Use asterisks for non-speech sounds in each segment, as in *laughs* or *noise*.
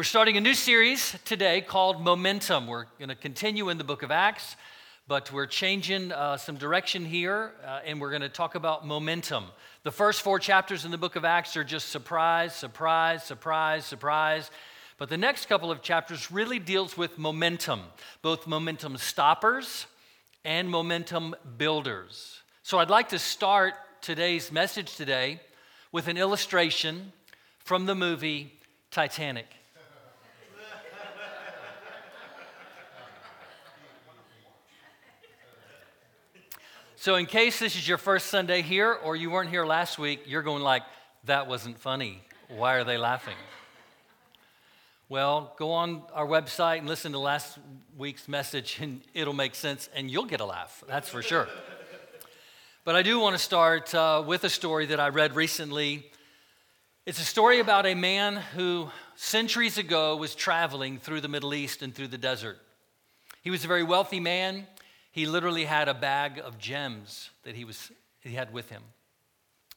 We're starting a new series today called Momentum. We're going to continue in the book of Acts, but we're changing uh, some direction here, uh, and we're going to talk about momentum. The first four chapters in the book of Acts are just surprise, surprise, surprise, surprise. But the next couple of chapters really deals with momentum, both momentum stoppers and momentum builders. So I'd like to start today's message today with an illustration from the movie Titanic. So, in case this is your first Sunday here or you weren't here last week, you're going like, that wasn't funny. Why are they laughing? Well, go on our website and listen to last week's message, and it'll make sense, and you'll get a laugh, that's for sure. but I do want to start uh, with a story that I read recently. It's a story about a man who centuries ago was traveling through the Middle East and through the desert. He was a very wealthy man. He literally had a bag of gems that he, was, he had with him.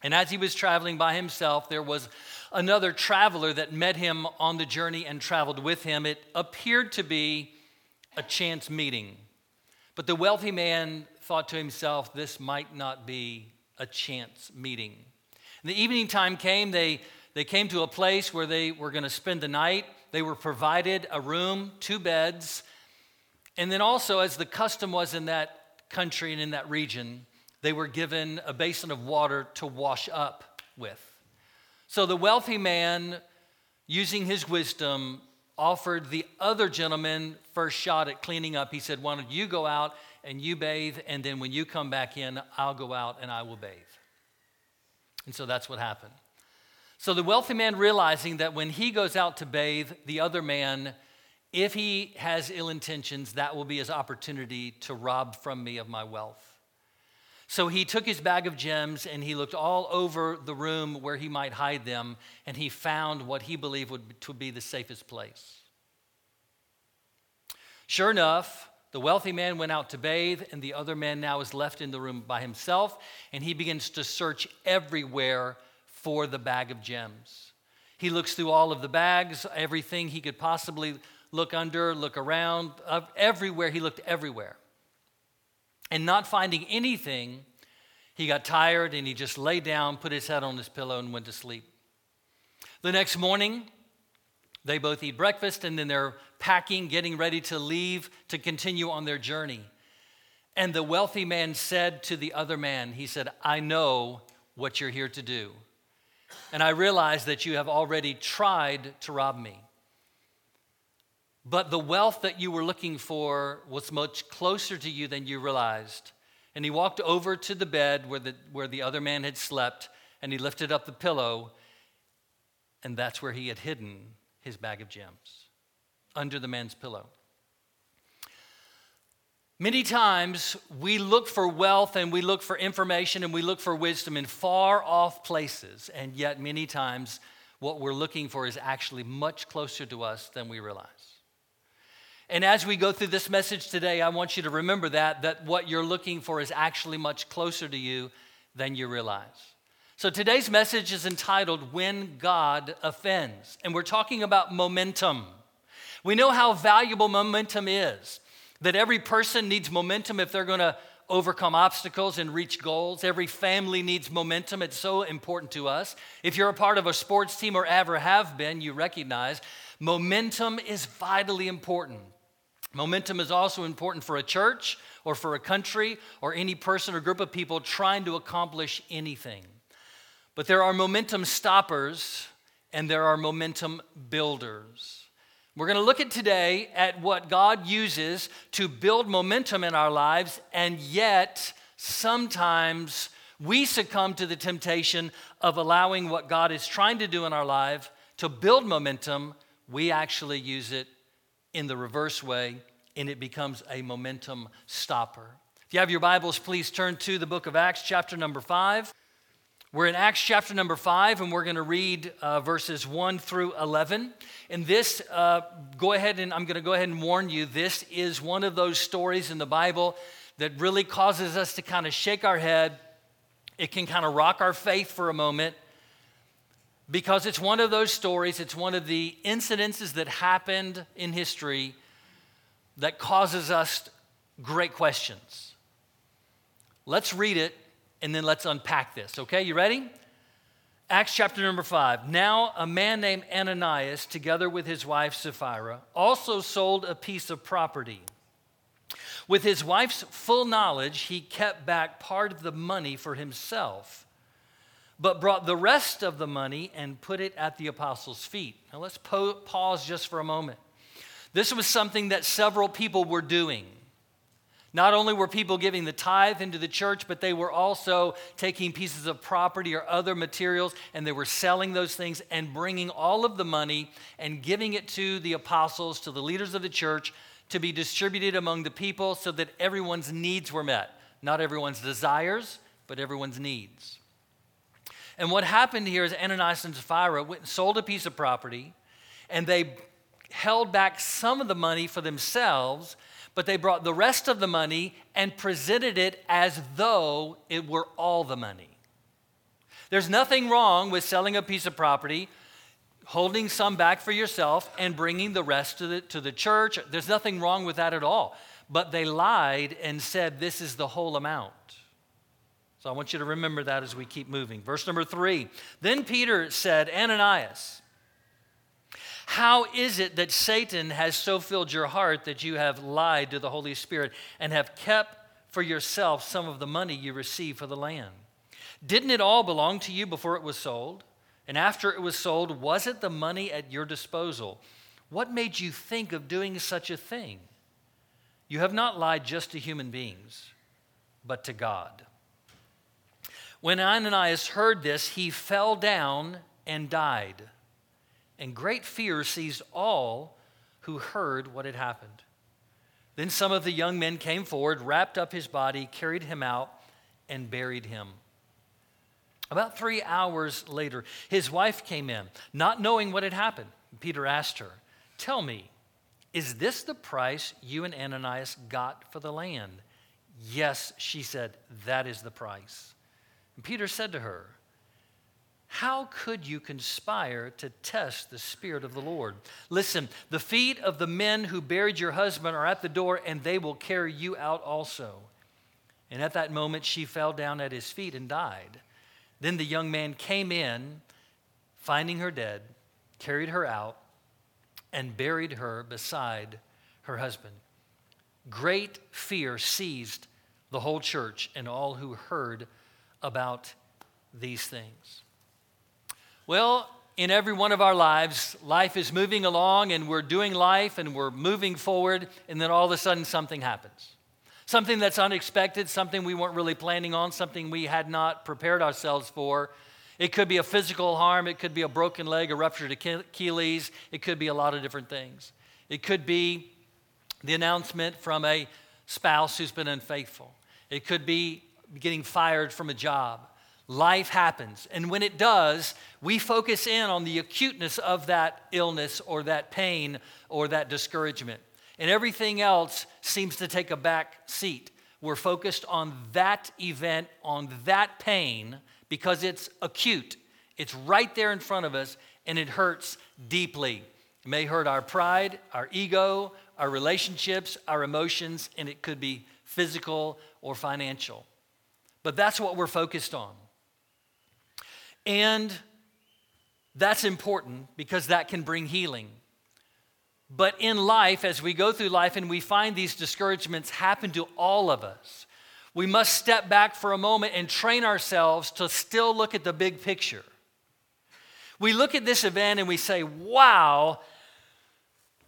And as he was traveling by himself, there was another traveler that met him on the journey and traveled with him. It appeared to be a chance meeting. But the wealthy man thought to himself, this might not be a chance meeting. And the evening time came, they, they came to a place where they were going to spend the night. They were provided a room, two beds, and then also, as the custom was in that country and in that region, they were given a basin of water to wash up with. So the wealthy man, using his wisdom, offered the other gentleman first shot at cleaning up. He said, Why don't you go out and you bathe, and then when you come back in, I'll go out and I will bathe. And so that's what happened. So the wealthy man, realizing that when he goes out to bathe, the other man if he has ill intentions, that will be his opportunity to rob from me of my wealth. So he took his bag of gems and he looked all over the room where he might hide them, and he found what he believed would to be the safest place. Sure enough, the wealthy man went out to bathe, and the other man now is left in the room by himself, and he begins to search everywhere for the bag of gems. He looks through all of the bags, everything he could possibly look under, look around, everywhere. He looked everywhere. And not finding anything, he got tired and he just lay down, put his head on his pillow, and went to sleep. The next morning, they both eat breakfast and then they're packing, getting ready to leave to continue on their journey. And the wealthy man said to the other man, He said, I know what you're here to do. And I realize that you have already tried to rob me. But the wealth that you were looking for was much closer to you than you realized. And he walked over to the bed where the, where the other man had slept, and he lifted up the pillow, and that's where he had hidden his bag of gems under the man's pillow. Many times we look for wealth and we look for information and we look for wisdom in far off places, and yet many times what we're looking for is actually much closer to us than we realize. And as we go through this message today, I want you to remember that, that what you're looking for is actually much closer to you than you realize. So today's message is entitled When God Offends, and we're talking about momentum. We know how valuable momentum is, that every person needs momentum if they're going to overcome obstacles and reach goals. Every family needs momentum. It's so important to us. If you're a part of a sports team or ever have been, you recognize momentum is vitally important. Momentum is also important for a church or for a country or any person or group of people trying to accomplish anything. But there are momentum stoppers and there are momentum builders. We're going to look at today at what God uses to build momentum in our lives, and yet sometimes we succumb to the temptation of allowing what God is trying to do in our life to build momentum. We actually use it in the reverse way, and it becomes a momentum stopper. If you have your Bibles, please turn to the book of Acts, chapter number five. We're in Acts chapter number five, and we're going to read uh, verses one through 11. And this, uh, go ahead and I'm going to go ahead and warn you, this is one of those stories in the Bible that really causes us to kind of shake our head. It can kind of rock our faith for a moment. Because it's one of those stories, it's one of the incidences that happened in history that causes us great questions. Let's read it and then let's unpack this, okay? You ready? Acts chapter number five. Now, a man named Ananias, together with his wife Sapphira, also sold a piece of property. With his wife's full knowledge, he kept back part of the money for himself, but brought the rest of the money and put it at the apostles' feet. Now, let's po- pause just for a moment. This was something that several people were doing. Not only were people giving the tithe into the church, but they were also taking pieces of property or other materials and they were selling those things and bringing all of the money and giving it to the apostles, to the leaders of the church to be distributed among the people so that everyone's needs were met. Not everyone's desires, but everyone's needs. And what happened here is Ananias and Sapphira went and sold a piece of property and they held back some of the money for themselves but they brought the rest of the money and presented it as though it were all the money. There's nothing wrong with selling a piece of property, holding some back for yourself, and bringing the rest to the, to the church. There's nothing wrong with that at all. But they lied and said this is the whole amount. So I want you to remember that as we keep moving. Verse number three. Then Peter said, Ananias, how is it that Satan has so filled your heart that you have lied to the Holy Spirit and have kept for yourself some of the money you received for the land? Didn't it all belong to you before it was sold? And after it was sold, was it the money at your disposal? What made you think of doing such a thing? You have not lied just to human beings, but to God. When Ananias heard this, he fell down and died and great fear seized all who heard what had happened. Then some of the young men came forward, wrapped up his body, carried him out, and buried him. About three hours later, his wife came in, not knowing what had happened. Peter asked her, Tell me, is this the price you and Ananias got for the land? Yes, she said, That is the price. And Peter said to her, how could you conspire to test the Spirit of the Lord? Listen, the feet of the men who buried your husband are at the door, and they will carry you out also. And at that moment, she fell down at his feet and died. Then the young man came in, finding her dead, carried her out, and buried her beside her husband. Great fear seized the whole church and all who heard about these things. Well, in every one of our lives, life is moving along and we're doing life and we're moving forward, and then all of a sudden something happens. Something that's unexpected, something we weren't really planning on, something we had not prepared ourselves for. It could be a physical harm, it could be a broken leg, a ruptured Achilles, it could be a lot of different things. It could be the announcement from a spouse who's been unfaithful, it could be getting fired from a job. Life happens. And when it does, we focus in on the acuteness of that illness or that pain or that discouragement. And everything else seems to take a back seat. We're focused on that event, on that pain, because it's acute. It's right there in front of us, and it hurts deeply. It may hurt our pride, our ego, our relationships, our emotions, and it could be physical or financial. But that's what we're focused on. And that's important because that can bring healing. But in life, as we go through life and we find these discouragements happen to all of us, we must step back for a moment and train ourselves to still look at the big picture. We look at this event and we say, wow,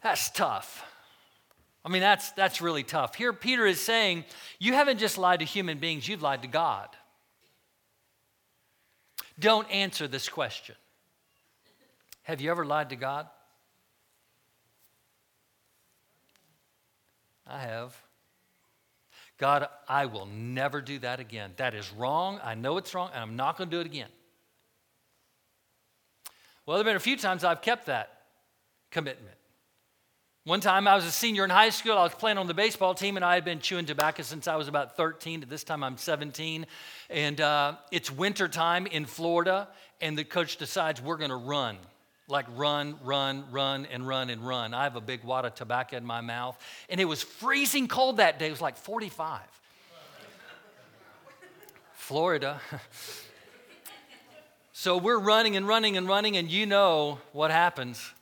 that's tough. I mean, that's, that's really tough. Here, Peter is saying, you haven't just lied to human beings, you've lied to God. Don't answer this question. Have you ever lied to God? I have. God, I will never do that again. That is wrong. I know it's wrong, and I'm not going to do it again. Well, there have been a few times I've kept that commitment. One time I was a senior in high school. I was playing on the baseball team, and I had been chewing tobacco since I was about 13. At this time, I'm 17. And uh, it's winter time in Florida, and the coach decides we're going to run. Like run, run, run, and run and run. I have a big wad of tobacco in my mouth. And it was freezing cold that day. It was like 45. Florida. *laughs* so we're running and running and running, and you know what happens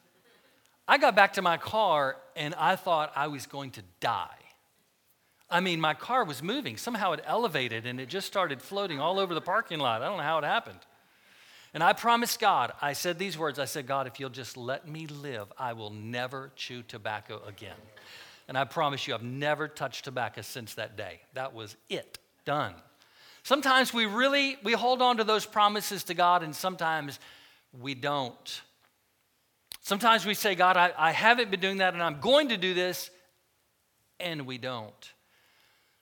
I got back to my car and I thought I was going to die. I mean, my car was moving. Somehow it elevated and it just started floating all over the parking lot. I don't know how it happened. And I promised God, I said these words I said, God, if you'll just let me live, I will never chew tobacco again. And I promise you, I've never touched tobacco since that day. That was it, done. Sometimes we really we hold on to those promises to God and sometimes we don't. Sometimes we say, God, I, I haven't been doing that and I'm going to do this, and we don't.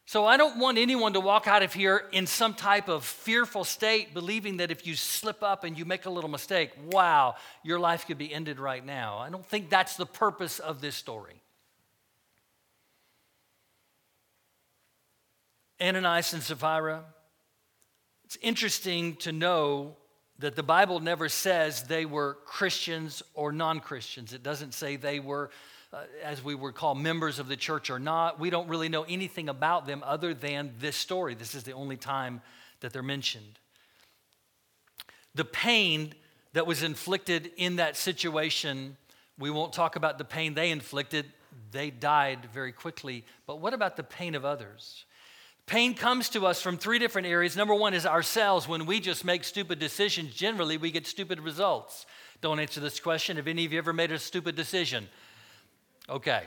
So I don't want anyone to walk out of here in some type of fearful state, believing that if you slip up and you make a little mistake, wow, your life could be ended right now. I don't think that's the purpose of this story. Ananias and Sapphira, it's interesting to know that the Bible never says they were Christians or non Christians. It doesn't say they were, uh, as we would call, members of the church or not. We don't really know anything about them other than this story. This is the only time that they're mentioned. The pain that was inflicted in that situation, we won't talk about the pain they inflicted. They died very quickly. But what about the pain of others? Pain comes to us from three different areas. Number one is ourselves. When we just make stupid decisions, generally we get stupid results. Don't answer this question. Have any of you ever made a stupid decision? Okay.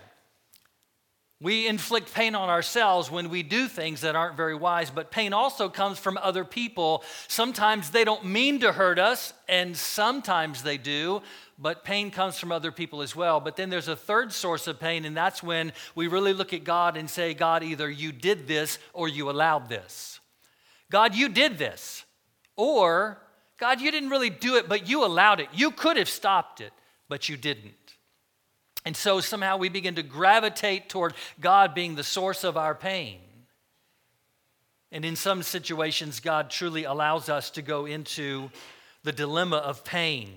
We inflict pain on ourselves when we do things that aren't very wise, but pain also comes from other people. Sometimes they don't mean to hurt us, and sometimes they do, but pain comes from other people as well. But then there's a third source of pain, and that's when we really look at God and say, God, either you did this or you allowed this. God, you did this. Or, God, you didn't really do it, but you allowed it. You could have stopped it, but you didn't. And so somehow we begin to gravitate toward God being the source of our pain. And in some situations, God truly allows us to go into the dilemma of pain.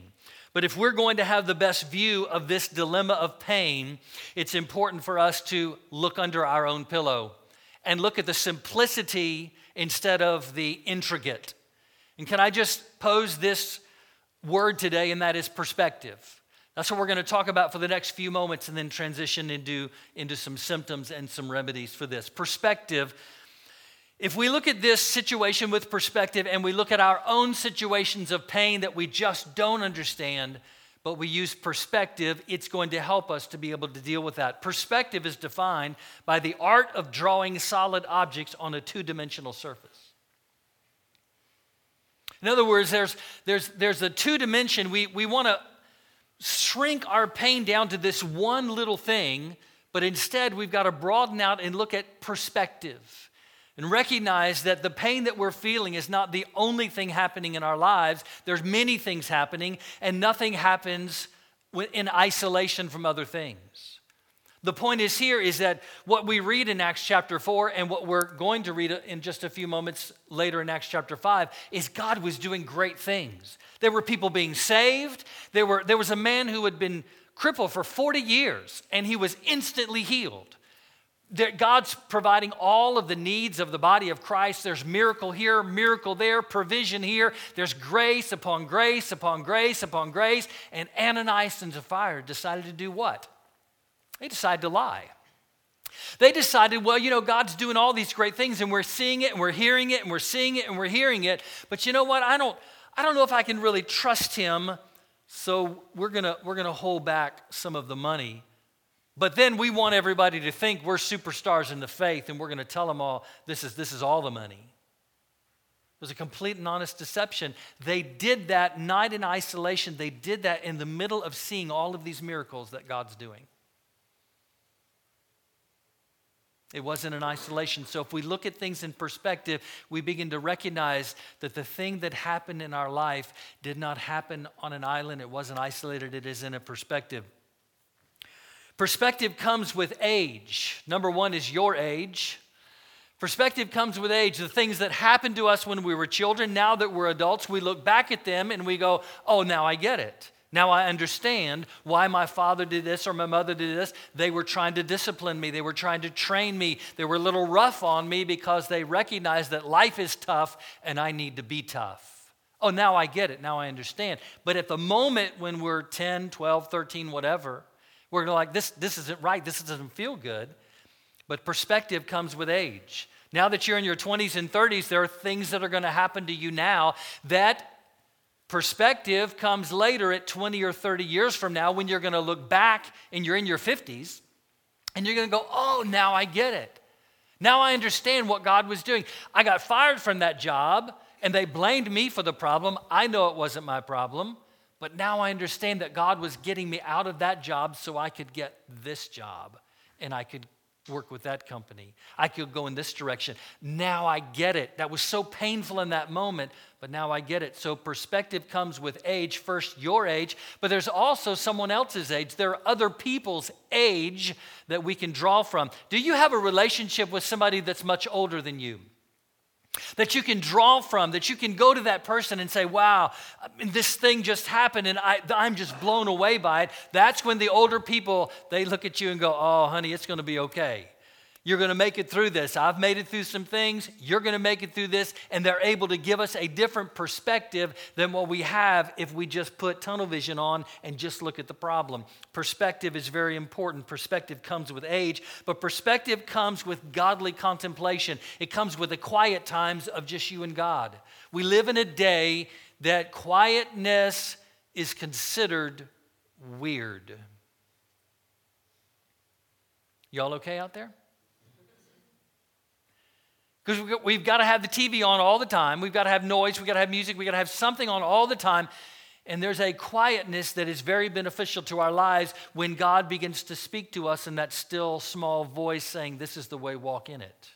But if we're going to have the best view of this dilemma of pain, it's important for us to look under our own pillow and look at the simplicity instead of the intricate. And can I just pose this word today, and that is perspective? That's what we're going to talk about for the next few moments and then transition into, into some symptoms and some remedies for this. Perspective if we look at this situation with perspective and we look at our own situations of pain that we just don't understand, but we use perspective, it's going to help us to be able to deal with that. Perspective is defined by the art of drawing solid objects on a two dimensional surface. In other words, there's, there's, there's a two dimension. We, we want to shrink our pain down to this one little thing, but instead we've got to broaden out and look at perspective and recognize that the pain that we're feeling is not the only thing happening in our lives. There's many things happening, and nothing happens in isolation from other things. The point is here is that what we read in Acts chapter 4 and what we're going to read in just a few moments later in Acts chapter 5 is God was doing great things. There were people being saved. There, were, there was a man who had been crippled for 40 years and he was instantly healed. God's providing all of the needs of the body of Christ. There's miracle here, miracle there, provision here. There's grace upon grace upon grace upon grace. And Ananias and Sapphira decided to do what? They decided to lie. They decided, well, you know, God's doing all these great things and we're seeing it and we're hearing it and we're seeing it and we're hearing it. But you know what? I don't, I don't know if I can really trust him. So we're gonna, we're gonna hold back some of the money but then we want everybody to think we're superstars in the faith and we're going to tell them all this is, this is all the money. It was a complete and honest deception. They did that night in isolation, they did that in the middle of seeing all of these miracles that God's doing. It wasn't in isolation. So, if we look at things in perspective, we begin to recognize that the thing that happened in our life did not happen on an island. It wasn't isolated, it is in a perspective. Perspective comes with age. Number one is your age. Perspective comes with age. The things that happened to us when we were children, now that we're adults, we look back at them and we go, oh, now I get it. Now I understand why my father did this or my mother did this. They were trying to discipline me, they were trying to train me, they were a little rough on me because they recognized that life is tough and I need to be tough. Oh, now I get it. Now I understand. But at the moment when we're 10, 12, 13, whatever, we're like, this, this isn't right. This doesn't feel good. But perspective comes with age. Now that you're in your 20s and 30s, there are things that are going to happen to you now that Perspective comes later at 20 or 30 years from now when you're going to look back and you're in your 50s and you're going to go, oh, now I get it. Now I understand what God was doing. I got fired from that job and they blamed me for the problem. I know it wasn't my problem, but now I understand that God was getting me out of that job so I could get this job and I could work with that company. I could go in this direction. Now I get it. That was so painful in that moment, but now I get it. So perspective comes with age, first your age, but there's also someone else's age. There are other people's age that we can draw from. Do you have a relationship with somebody that's much older than you? That you can draw from, that you can go to that person and say, Wow, um, this thing just happened and I, I'm just blown away by it. That's when the older people, they look at you and go, Oh, honey, it's going to be okay. You're going to make it through this. I've made it through some things. You're going to make it through this. And they're able to give us a different perspective than what we have if we just put tunnel vision on and just look at the problem. Perspective is very important. Perspective comes with age, but perspective comes with godly contemplation. It comes with the quiet times of just you and God. We live in a day that quietness is considered weird. Y'all okay out there? Because we've got to have the TV on all the time. We've got to have noise. We've got to have music. We've got to have something on all the time. And there's a quietness that is very beneficial to our lives when God begins to speak to us in that still small voice saying, This is the way, walk in it.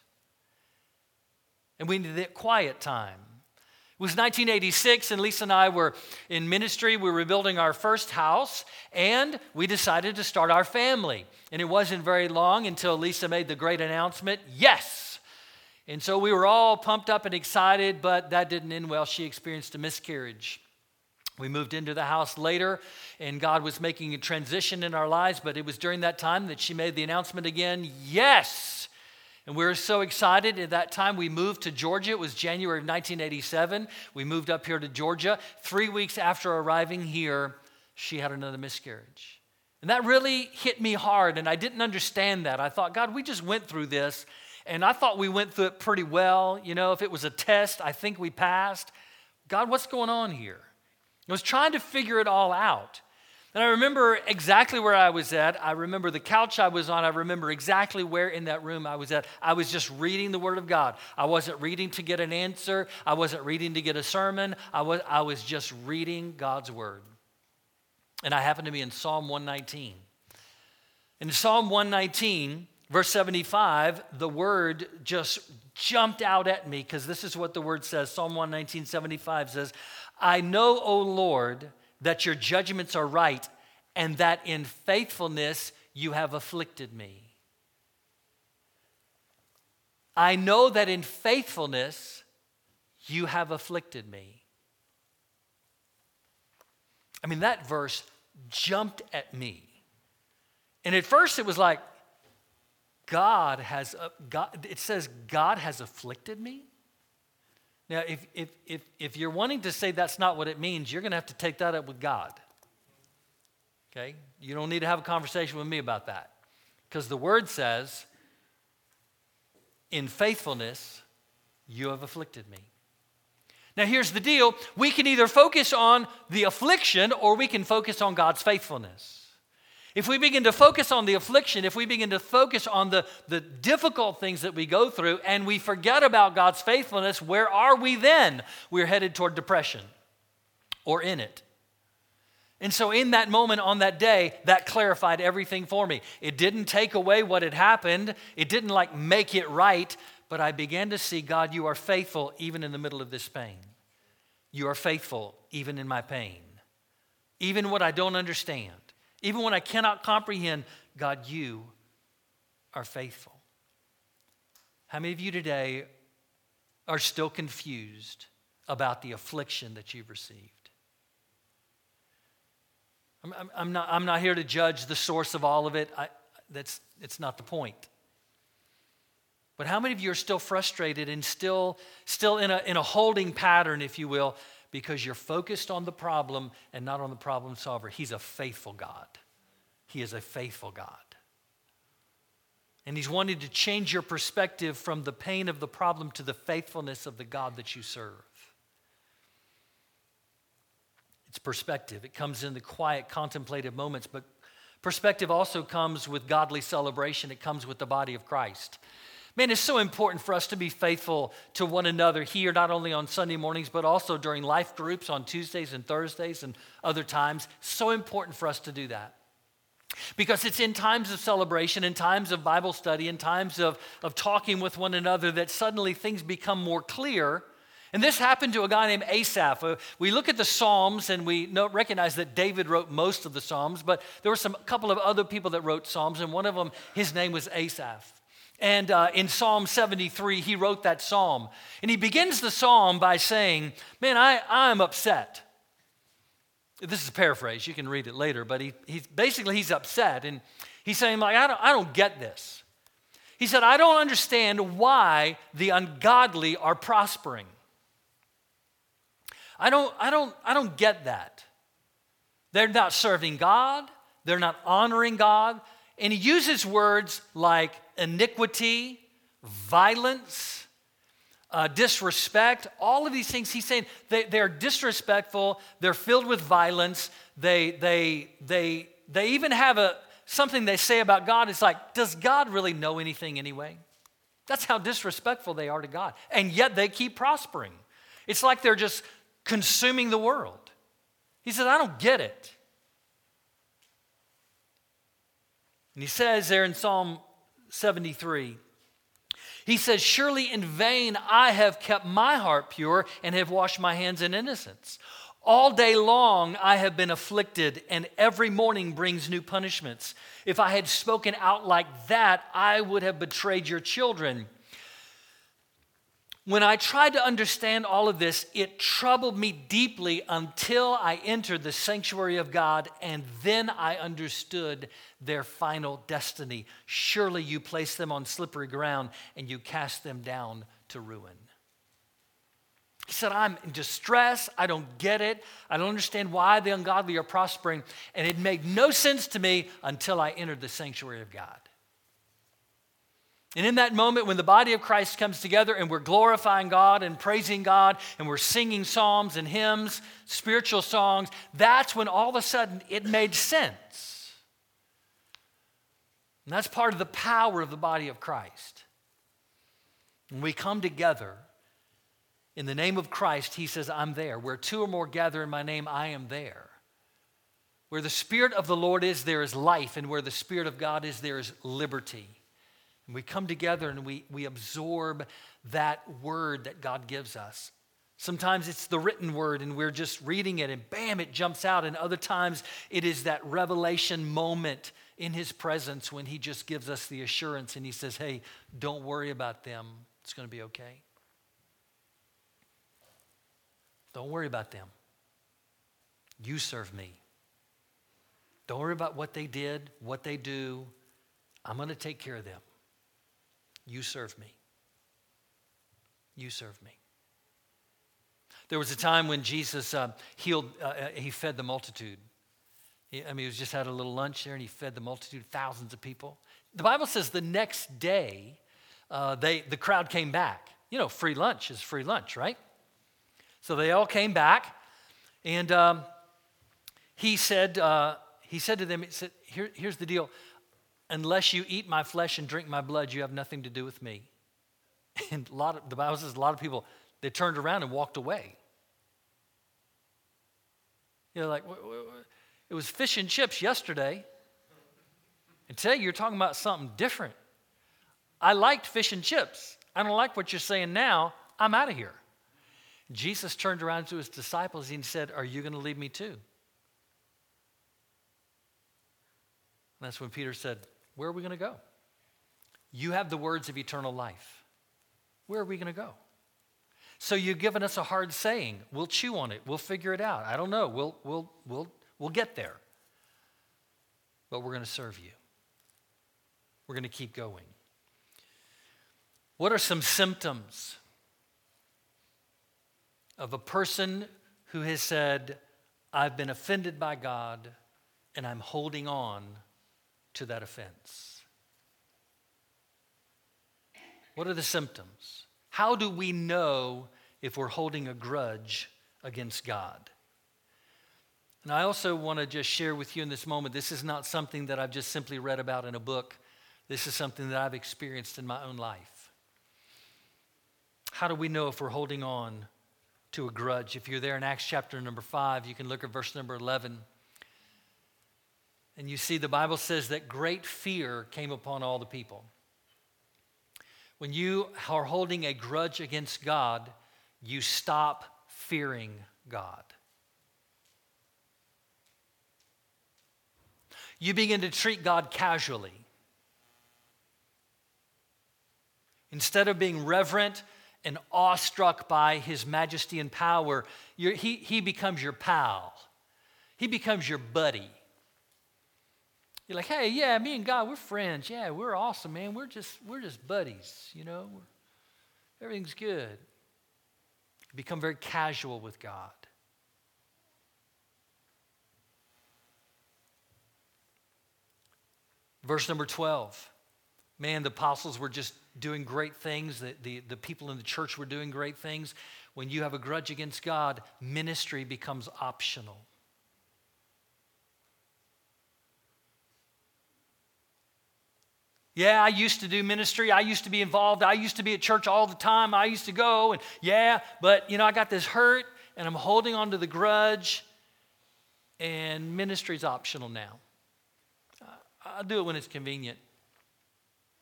And we need that quiet time. It was 1986, and Lisa and I were in ministry. We were building our first house, and we decided to start our family. And it wasn't very long until Lisa made the great announcement yes, and so we were all pumped up and excited, but that didn't end well. She experienced a miscarriage. We moved into the house later, and God was making a transition in our lives, but it was during that time that she made the announcement again yes. And we were so excited. At that time, we moved to Georgia. It was January of 1987. We moved up here to Georgia. Three weeks after arriving here, she had another miscarriage. And that really hit me hard, and I didn't understand that. I thought, God, we just went through this, and I thought we went through it pretty well. You know, if it was a test, I think we passed. God, what's going on here? I was trying to figure it all out. And I remember exactly where I was at. I remember the couch I was on. I remember exactly where in that room I was at. I was just reading the Word of God. I wasn't reading to get an answer, I wasn't reading to get a sermon. I was, I was just reading God's Word. And I happened to be in Psalm 119. In Psalm 119, Verse 75, the word just jumped out at me because this is what the word says. Psalm 119, 75 says, I know, O Lord, that your judgments are right and that in faithfulness you have afflicted me. I know that in faithfulness you have afflicted me. I mean, that verse jumped at me. And at first it was like, God has, uh, God, it says, God has afflicted me. Now, if, if, if, if you're wanting to say that's not what it means, you're going to have to take that up with God. Okay? You don't need to have a conversation with me about that. Because the word says, in faithfulness, you have afflicted me. Now, here's the deal we can either focus on the affliction or we can focus on God's faithfulness. If we begin to focus on the affliction, if we begin to focus on the, the difficult things that we go through, and we forget about God's faithfulness, where are we then? We're headed toward depression or in it. And so, in that moment on that day, that clarified everything for me. It didn't take away what had happened, it didn't like make it right, but I began to see God, you are faithful even in the middle of this pain. You are faithful even in my pain, even what I don't understand Even when I cannot comprehend, God, you are faithful. How many of you today are still confused about the affliction that you've received? I'm, I'm, not, I'm not here to judge the source of all of it. I, that's, it's not the point. But how many of you are still frustrated and still, still in, a, in a holding pattern, if you will, because you're focused on the problem and not on the problem solver? He's a faithful God. He is a faithful God. And He's wanting to change your perspective from the pain of the problem to the faithfulness of the God that you serve. It's perspective. It comes in the quiet, contemplative moments, but perspective also comes with godly celebration. It comes with the body of Christ. Man, it's so important for us to be faithful to one another here, not only on Sunday mornings, but also during life groups on Tuesdays and Thursdays and other times. So important for us to do that. Because it's in times of celebration, in times of Bible study, in times of, of talking with one another that suddenly things become more clear. And this happened to a guy named Asaph. Uh, we look at the Psalms and we know, recognize that David wrote most of the Psalms, but there were some couple of other people that wrote Psalms, and one of them, his name was Asaph. And uh, in Psalm 73, he wrote that psalm. And he begins the psalm by saying, Man, I, I'm upset. This is a paraphrase. You can read it later, but he, he's, basically he's upset. And he's saying, like, I don't, I don't get this. He said, I don't understand why the ungodly are prospering. I don't, I don't, I don't get that. They're not serving God, they're not honoring God. And he uses words like iniquity, violence, uh, disrespect, all of these things. He's saying they, they're disrespectful, they're filled with violence, they, they, they, they even have a, something they say about God. It's like, does God really know anything anyway? That's how disrespectful they are to God. And yet they keep prospering. It's like they're just consuming the world. He says, I don't get it. And he says there in Psalm 73, he says, Surely in vain I have kept my heart pure and have washed my hands in innocence. All day long I have been afflicted, and every morning brings new punishments. If I had spoken out like that, I would have betrayed your children. When I tried to understand all of this, it troubled me deeply until I entered the sanctuary of God, and then I understood their final destiny. Surely you place them on slippery ground and you cast them down to ruin. He said, I'm in distress. I don't get it. I don't understand why the ungodly are prospering. And it made no sense to me until I entered the sanctuary of God. And in that moment, when the body of Christ comes together and we're glorifying God and praising God and we're singing psalms and hymns, spiritual songs, that's when all of a sudden it made sense. And that's part of the power of the body of Christ. When we come together in the name of Christ, He says, I'm there. Where two or more gather in my name, I am there. Where the Spirit of the Lord is, there is life, and where the Spirit of God is, there is liberty. And we come together and we, we absorb that word that God gives us. Sometimes it's the written word and we're just reading it and bam, it jumps out. And other times it is that revelation moment in his presence when he just gives us the assurance and he says, hey, don't worry about them. It's going to be okay. Don't worry about them. You serve me. Don't worry about what they did, what they do. I'm going to take care of them. You serve me. You serve me. There was a time when Jesus uh, healed, uh, uh, he fed the multitude. He, I mean, he was just had a little lunch there and he fed the multitude, thousands of people. The Bible says the next day, uh, they, the crowd came back. You know, free lunch is free lunch, right? So they all came back, and um, he said, uh, he said to them, he said, Here, here's the deal unless you eat my flesh and drink my blood, you have nothing to do with me. *laughs* And a lot of, the Bible says a lot of people, they turned around and walked away. You know, like, it was fish and chips yesterday. And today you're talking about something different. I liked fish and chips. I don't like what you're saying now. I'm out of here. Jesus turned around to his disciples and said, Are you going to leave me too? that's when Peter said, Where are we going to go? You have the words of eternal life. Where are we going to go? So you've given us a hard saying. We'll chew on it. We'll figure it out. I don't know. We'll, we'll, we'll, we'll get there. But we're going to serve you. We're going to keep going. What are some symptoms of a person who has said, I've been offended by God and I'm holding on to that offense? What are the symptoms? How do we know if we're holding a grudge against God? And I also want to just share with you in this moment this is not something that I've just simply read about in a book. This is something that I've experienced in my own life. How do we know if we're holding on to a grudge? If you're there in Acts chapter number 5, you can look at verse number 11. And you see, the Bible says that great fear came upon all the people. When you are holding a grudge against God, you stop fearing God. You begin to treat God casually. Instead of being reverent and awestruck by his majesty and power, he, he becomes your pal. He becomes your buddy. You're like, hey, yeah, me and God, we're friends. Yeah, we're awesome, man. We're just, we're just buddies, you know. We're, everything's good. Become very casual with God. Verse number 12. Man, the apostles were just doing great things. The, the, the people in the church were doing great things. When you have a grudge against God, ministry becomes optional. Yeah, I used to do ministry. I used to be involved. I used to be at church all the time. I used to go and yeah, but you know, I got this hurt and I'm holding on to the grudge and ministry's optional now. I do it when it's convenient.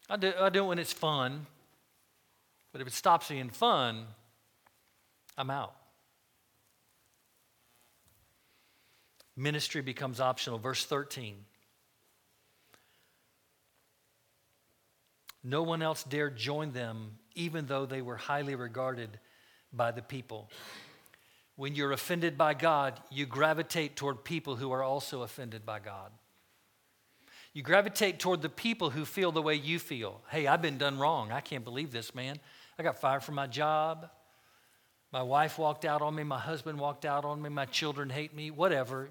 I do, I do it when it's fun. But if it stops being fun, I'm out. Ministry becomes optional. Verse 13. No one else dared join them, even though they were highly regarded by the people. When you're offended by God, you gravitate toward people who are also offended by God. You gravitate toward the people who feel the way you feel. Hey, I've been done wrong. I can't believe this, man. I got fired from my job. My wife walked out on me. My husband walked out on me. My children hate me. Whatever.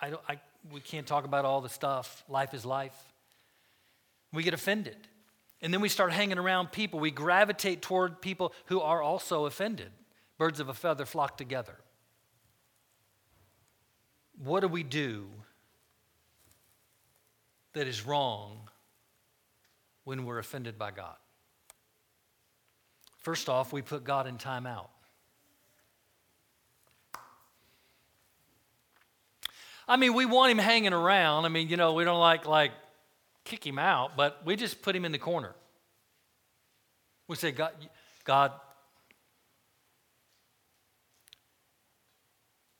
I, I, I, we can't talk about all the stuff. Life is life. We get offended. And then we start hanging around people. We gravitate toward people who are also offended. Birds of a feather flock together. What do we do that is wrong when we're offended by God? First off, we put God in timeout. I mean, we want him hanging around. I mean, you know, we don't like like kick him out, but we just put him in the corner. We say, God, God,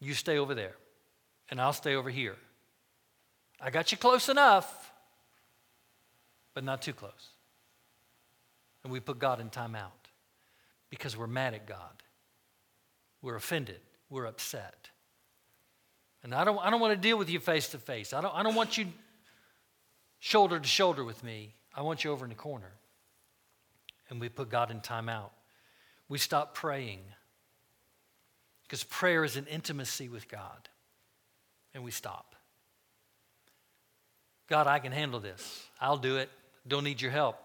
you stay over there, and I'll stay over here. I got you close enough, but not too close. And we put God in timeout because we're mad at God. We're offended. We're upset. And I don't, I don't want to deal with you face to face. I don't, I don't want you shoulder to shoulder with me. I want you over in the corner. And we put God in timeout. We stop praying because prayer is an intimacy with God. And we stop. God, I can handle this. I'll do it. Don't need your help.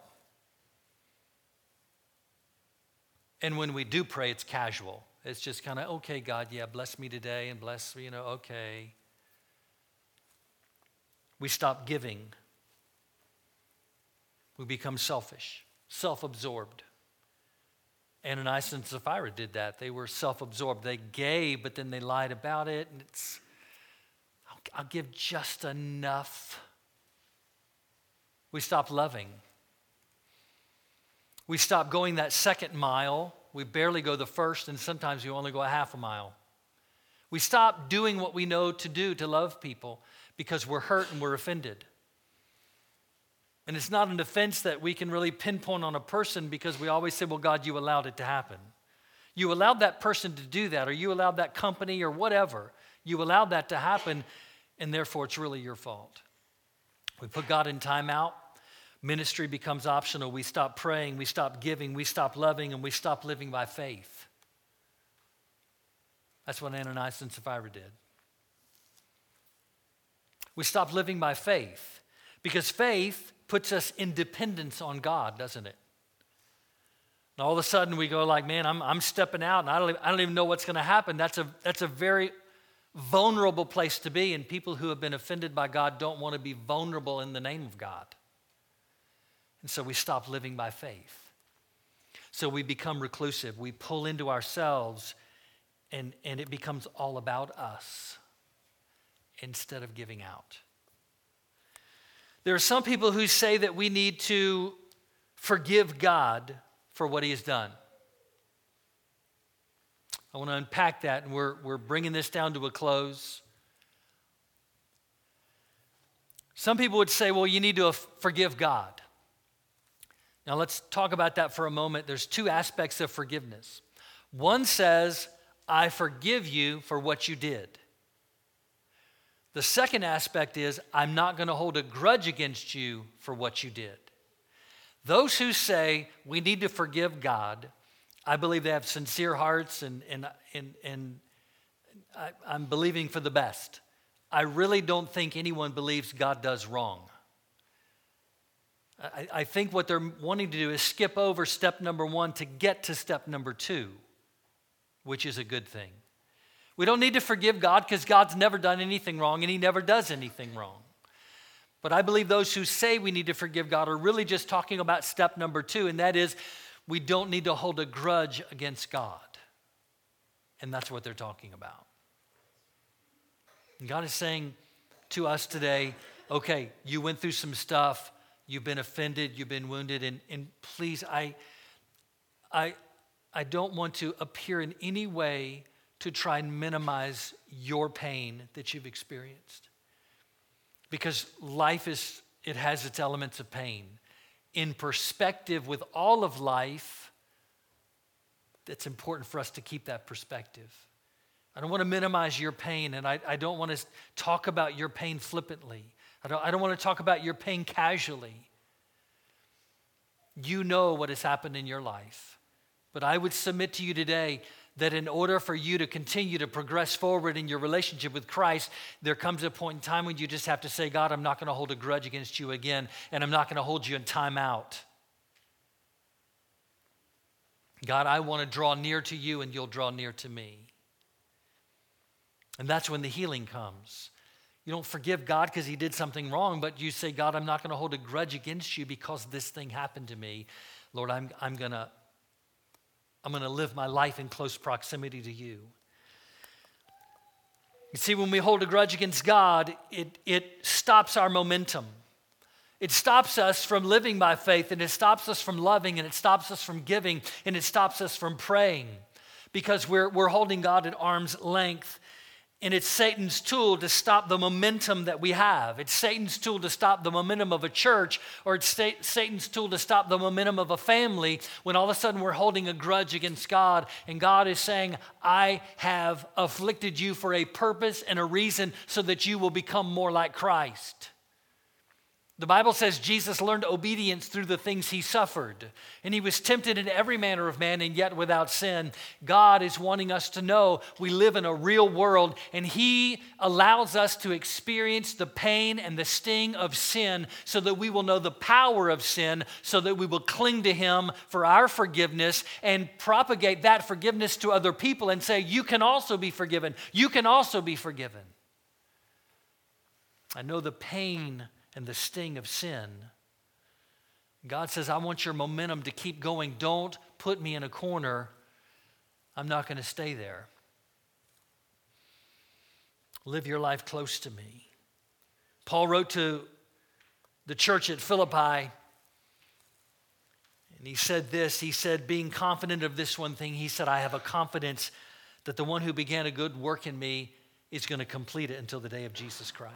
And when we do pray, it's casual. It's just kind of, okay, God, yeah, bless me today and bless, you know, okay. We stop giving we become selfish, self absorbed. Ananias and Sapphira did that. They were self absorbed. They gave, but then they lied about it. And it's, I'll, I'll give just enough. We stop loving. We stop going that second mile. We barely go the first, and sometimes we only go a half a mile. We stop doing what we know to do to love people because we're hurt and we're offended. And it's not an offense that we can really pinpoint on a person because we always say, well, God, you allowed it to happen. You allowed that person to do that, or you allowed that company, or whatever. You allowed that to happen, and therefore it's really your fault. We put God in timeout. Ministry becomes optional. We stop praying, we stop giving, we stop loving, and we stop living by faith. That's what Ananias and Sapphira did. We stop living by faith because faith puts us in dependence on God, doesn't it? And all of a sudden we go like, man, I'm, I'm stepping out and I don't, I don't even know what's going to happen. That's a, that's a very vulnerable place to be. And people who have been offended by God don't want to be vulnerable in the name of God. And so we stop living by faith. So we become reclusive. We pull into ourselves and, and it becomes all about us instead of giving out. There are some people who say that we need to forgive God for what he has done. I want to unpack that, and we're, we're bringing this down to a close. Some people would say, well, you need to forgive God. Now, let's talk about that for a moment. There's two aspects of forgiveness. One says, I forgive you for what you did. The second aspect is, I'm not going to hold a grudge against you for what you did. Those who say we need to forgive God, I believe they have sincere hearts and, and, and, and I, I'm believing for the best. I really don't think anyone believes God does wrong. I, I think what they're wanting to do is skip over step number one to get to step number two, which is a good thing. We don't need to forgive God because God's never done anything wrong and He never does anything wrong. But I believe those who say we need to forgive God are really just talking about step number two, and that is we don't need to hold a grudge against God. And that's what they're talking about. And God is saying to us today, okay, you went through some stuff, you've been offended, you've been wounded, and, and please, I, I, I don't want to appear in any way to try and minimize your pain that you've experienced. Because life is, it has its elements of pain. In perspective with all of life, it's important for us to keep that perspective. I don't want to minimize your pain, and I, I don't want to talk about your pain flippantly. I don't, I don't want to talk about your pain casually. You know what has happened in your life. But I would submit to you today that in order for you to continue to progress forward in your relationship with Christ, there comes a point in time when you just have to say, God, I'm not going to hold a grudge against you again, and I'm not going to hold you in time out. God, I want to draw near to you, and you'll draw near to me. And that's when the healing comes. You don't forgive God because he did something wrong, but you say, God, I'm not going to hold a grudge against you because this thing happened to me. Lord, I'm, I'm going to I'm going to live my life in close proximity to you. You see, when we hold a grudge against God, it, it stops our momentum. It stops us from living by faith, and it stops us from loving, and it stops us from giving, and it stops us from praying because we're, we're holding God at arm's length and it's Satan's tool to stop the momentum that we have. It's Satan's tool to stop the momentum of a church, or it's Satan's tool to stop the momentum of a family when all of a sudden we're holding a grudge against God. And God is saying, I have afflicted you for a purpose and a reason so that you will become more like Christ. The Bible says Jesus learned obedience through the things he suffered, and he was tempted in every manner of man and yet without sin. God is wanting us to know we live in a real world, and he allows us to experience the pain and the sting of sin so that we will know the power of sin, so that we will cling to him for our forgiveness and propagate that forgiveness to other people and say, You can also be forgiven. You can also be forgiven. I know the pain and the sting of sin. God says, I want your momentum to keep going. Don't put me in a corner. I'm not going to stay there. Live your life close to me. Paul wrote to the church at Philippi, and he said this He said, being confident of this one thing, he said, I have a confidence that the one who began a good work in me is going to complete it until the day of Jesus Christ.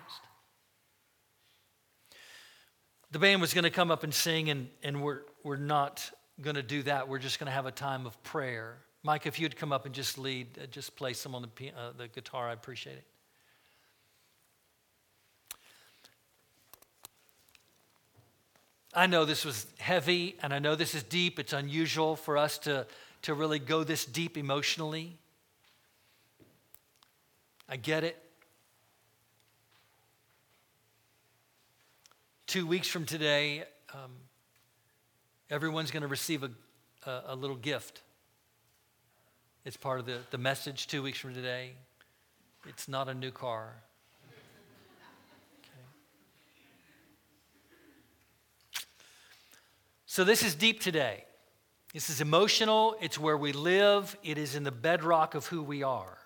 The band was going to come up and sing, and, and we're, we're not going to do that. We're just going to have a time of prayer. Mike, if you'd come up and just lead, uh, just play some on the, uh, the guitar, I'd appreciate it. I know this was heavy, and I know this is deep. It's unusual for us to, to really go this deep emotionally. I get it. Two weeks from today, um, everyone's going to receive a, a, a, little gift. It's part of the, the message two weeks from today. It's not a new car. Okay. So, this is deep today. This is emotional. It's where we live. It is in the bedrock of who we are.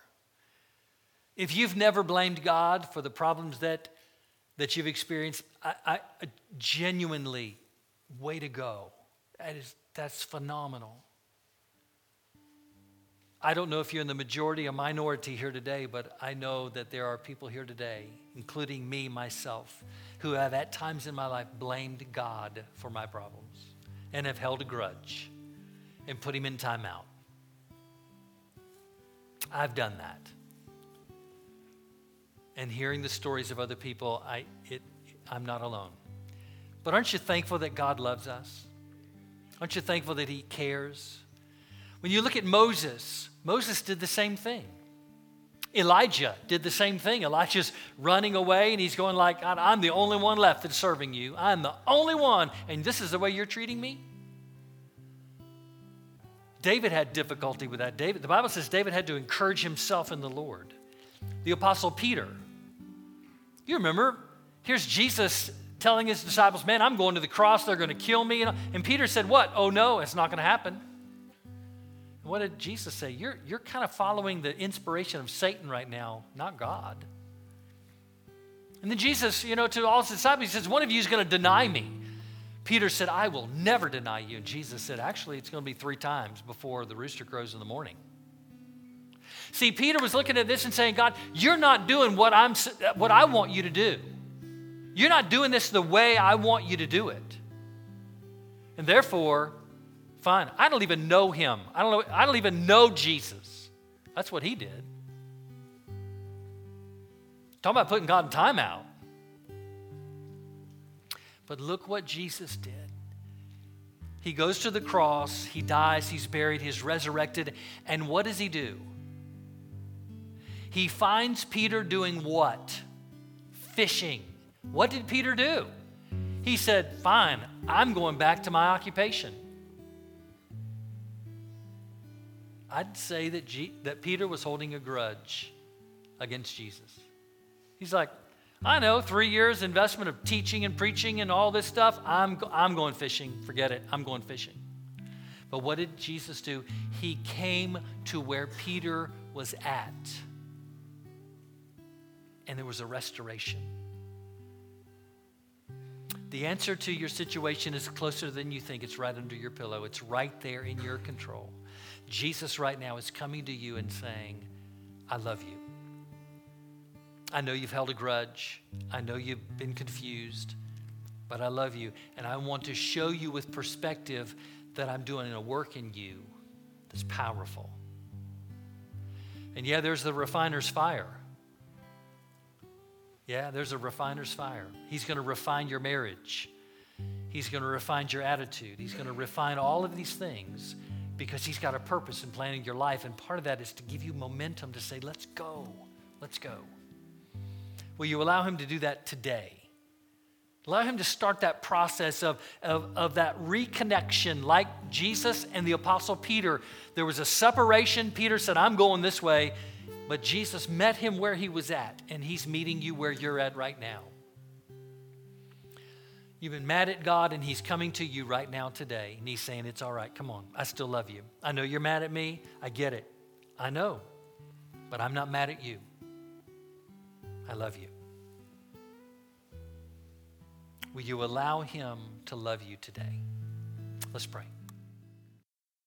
If you've never blamed God for the problems that, that you've experienced, I, I, genuinely, way to go. That is, that's phenomenal. I don't know if you're in the majority or minority here today, but I know that there are people here today, including me, myself, who have at times in my life blamed God for my problems and have held a grudge and put him in timeout. I've done that and hearing the stories of other people, I, it, I'm not alone. But aren't you thankful that God loves us? Aren't you thankful that He cares? When you look at Moses, Moses did the same thing. Elijah did the same thing. Elijah's running away and he's going like, I'm the only one left that's serving you. I'm the only one, and this is the way you're treating me? David had difficulty with that. David, the Bible says David had to encourage himself in the Lord. The apostle Peter, you remember, here's Jesus telling his disciples, Man, I'm going to the cross, they're going to kill me. And Peter said, What? Oh, no, it's not going to happen. And What did Jesus say? You're, you're kind of following the inspiration of Satan right now, not God. And then Jesus, you know, to all his disciples, he says, One of you is going to deny me. Peter said, I will never deny you. And Jesus said, Actually, it's going to be three times before the rooster crows in the morning. See, Peter was looking at this and saying, God, you're not doing what, I'm, what I want you to do. You're not doing this the way I want you to do it. And therefore, fine, I don't even know him. I don't, know, I don't even know Jesus. That's what he did. Talking about putting God in timeout. But look what Jesus did. He goes to the cross, he dies, he's buried, he's resurrected, and what does he do? He finds Peter doing what? Fishing. What did Peter do? He said, Fine, I'm going back to my occupation. I'd say that, G- that Peter was holding a grudge against Jesus. He's like, I know, three years investment of teaching and preaching and all this stuff. I'm, I'm going fishing. Forget it. I'm going fishing. But what did Jesus do? He came to where Peter was at and there was a restoration. The answer to your situation is closer than you think. It's right under your pillow, it's right there in your control. Jesus, right now, is coming to you and saying, I love you. I know you've held a grudge. I know you've been confused, but I love you. And I want to show you with perspective that I'm doing a work in you that's powerful. And yeah, there's the refiner's fire. Yeah, there's a refiner's fire. He's going to refine your marriage. He's going to refine your attitude. He's going to refine all of these things because He's got a purpose in planning your life. And part of that is to give you momentum to say, let's go, let's go. Will you allow Him to do that today? Allow Him to start that process of, of, of that reconnection, like Jesus and the Apostle Peter. There was a separation. Peter said, I'm going this way. But Jesus met him where he was at, and he's meeting you where you're at right now. You've been mad at God, and he's coming to you right now today, and he's saying, It's all right, come on, I still love you. I know you're mad at me, I get it. I know, but I'm not mad at you. I love you. Will you allow him to love you today? Let's pray.